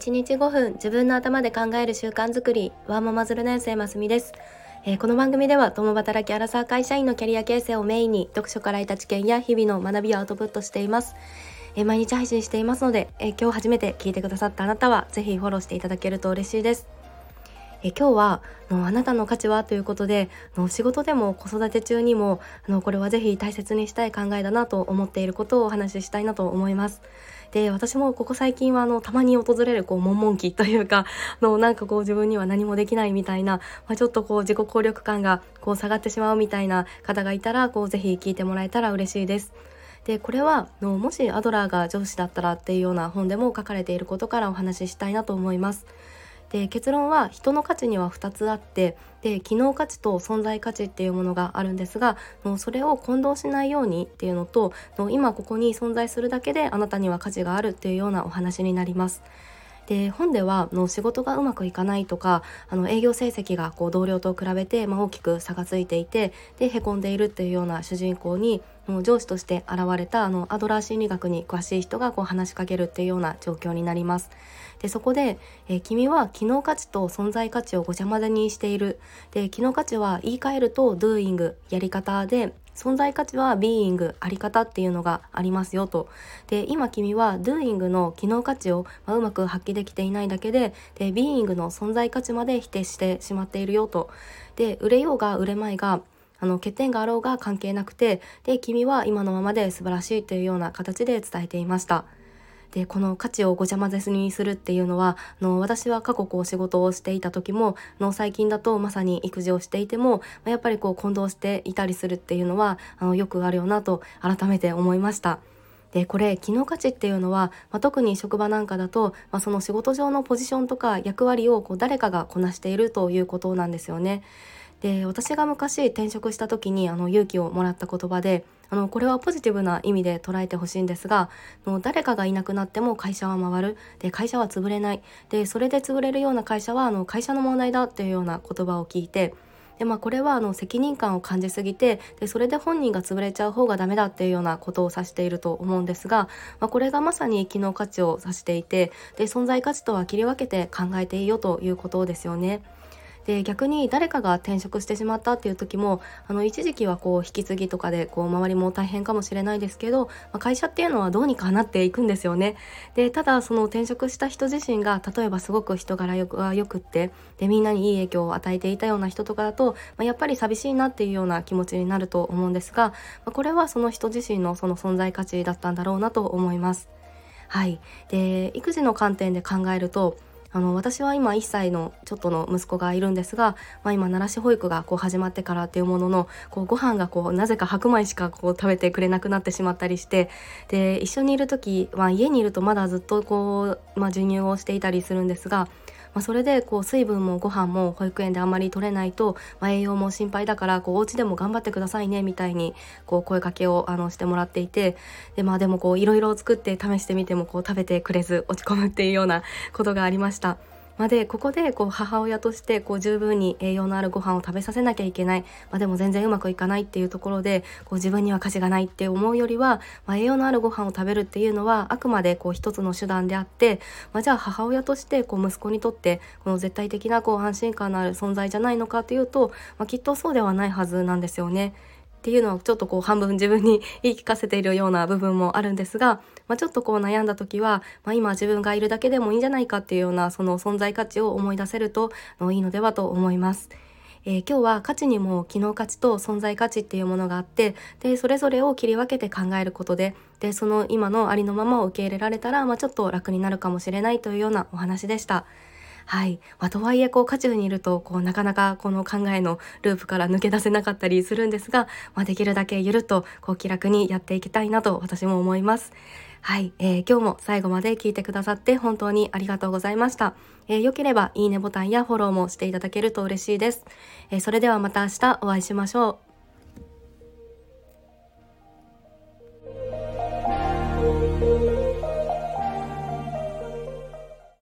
1日5分自分の頭で考える習慣づくりワーママズル年生ますみです、えー、この番組では共働きアラサー会社員のキャリア形成をメインに読書から得た知見や日々の学びをアウトプットしています、えー、毎日配信していますので、えー、今日初めて聞いてくださったあなたはぜひフォローしていただけると嬉しいです。え今日はのあなたの価値はということでの仕事でも子育て中にもあのこれはぜひ大切にしたい考えだなと思っていることをお話ししたいなと思います。で私もここ最近はあのたまに訪れるこう悶々期というかのなんかこう自分には何もできないみたいな、まあ、ちょっとこう自己効力感がこう下がってしまうみたいな方がいたらこうぜひ聞いてもらえたら嬉しいです。でこれはのもしアドラーが上司だったらっていうような本でも書かれていることからお話ししたいなと思います。で結論は人の価値には2つあってで機能価値と存在価値っていうものがあるんですがもうそれを混同しないようにっていうのと今ここに存在するだけであなたには価値があるっていうようなお話になります。で本ではの仕事がうまくいかないとかあの営業成績がこう同僚と比べて、まあ、大きく差がついていてでへこんでいるっていうような主人公にもう上司として現れたあのアドラー心理学に詳しい人がこう話しかけるっていうような状況になります。でそこで、えー、君は機能価値と存在価値をごちゃ混ぜにしている。で機能価値は言い換えると doing やり方で存在価値は being あり方っていうのがありますよと。で今君は doing の機能価値を、ま、うまく発揮できていないだけでで being の存在価値まで否定してしまっているよと。で売れようが売れまいがあの欠点があろうが関係なくてで君は今のままで素晴らしいというような形で伝えていました。でこの価値をごちゃ混ぜにするっていうのはあの私は過去こう仕事をしていた時もの最近だとまさに育児をしていてもやっぱりこう混同していたりするっていうのはあのよくあるよなと改めて思いました。でこれ機能価値っていうのは、まあ、特に職場なんかだと、まあ、その仕事上のポジションとか役割をこう誰かがこなしているということなんですよね。で私が昔転職した時にあの勇気をもらった言葉であのこれはポジティブな意味で捉えてほしいんですがの誰かがいなくなっても会社は回るで会社は潰れないでそれで潰れるような会社はあの会社の問題だっていうような言葉を聞いてでまあ、これはあの責任感を感じすぎてでそれで本人が潰れちゃう方がダメだっていうようなことを指していると思うんですが、まあ、これがまさに機能価値を指していてで存在価値とは切り分けて考えていいよということですよね。で逆に誰かが転職してしまったっていう時もあの一時期はこう引き継ぎとかでこう周りも大変かもしれないですけど、まあ、会社っていうのはどうにかなっていくんですよね。でただその転職した人自身が例えばすごく人柄がよくってでみんなにいい影響を与えていたような人とかだと、まあ、やっぱり寂しいなっていうような気持ちになると思うんですが、まあ、これはその人自身のその存在価値だったんだろうなと思います。はい、で育児の観点で考えるとあの私は今1歳のちょっとの息子がいるんですが、まあ、今奈良市保育がこう始まってからっていうもののこうご飯がこうなぜか白米しかこう食べてくれなくなってしまったりしてで一緒にいる時、は、家にいるとまだずっとこう、まあ、授乳をしていたりするんですがまあ、それでこう水分もご飯も保育園であんまり取れないと、まあ、栄養も心配だからこうお家でも頑張ってくださいねみたいにこう声かけをあのしてもらっていてで,、まあ、でもいろいろ作って試してみてもこう食べてくれず落ち込むっていうようなことがありました。ま、でここでこう母親としてこう十分に栄養のあるご飯を食べさせなきゃいけない、まあ、でも全然うまくいかないっていうところでこう自分には価値がないって思うよりは、まあ、栄養のあるご飯を食べるっていうのはあくまでこう一つの手段であって、まあ、じゃあ母親としてこう息子にとってこの絶対的なこう安心感のある存在じゃないのかというと、ま、きっとそうではないはずなんですよね。っていうのはちょっとこう半分自分に言い聞かせているような部分もあるんですが、まあ、ちょっとこう悩んだ時は、まあ、今自分がいるだけでもいいんじゃないかっていうようなその存在価値を思い出せるといいのではと思います。えー、今日は価値にも機能価値と存在価値っていうものがあってでそれぞれを切り分けて考えることででその今のありのままを受け入れられたら、まあ、ちょっと楽になるかもしれないというようなお話でした。はい。まあ、とはいえ、こう、渦中にいると、こう、なかなかこの考えのループから抜け出せなかったりするんですが、まあ、できるだけゆるっと、こう、気楽にやっていきたいなと私も思います。はい、えー、今日も最後まで聞いてくださって本当にありがとうございました。えー、良ければいいねボタンやフォローもしていただけると嬉しいです。えー、それではまた明日お会いしましょう。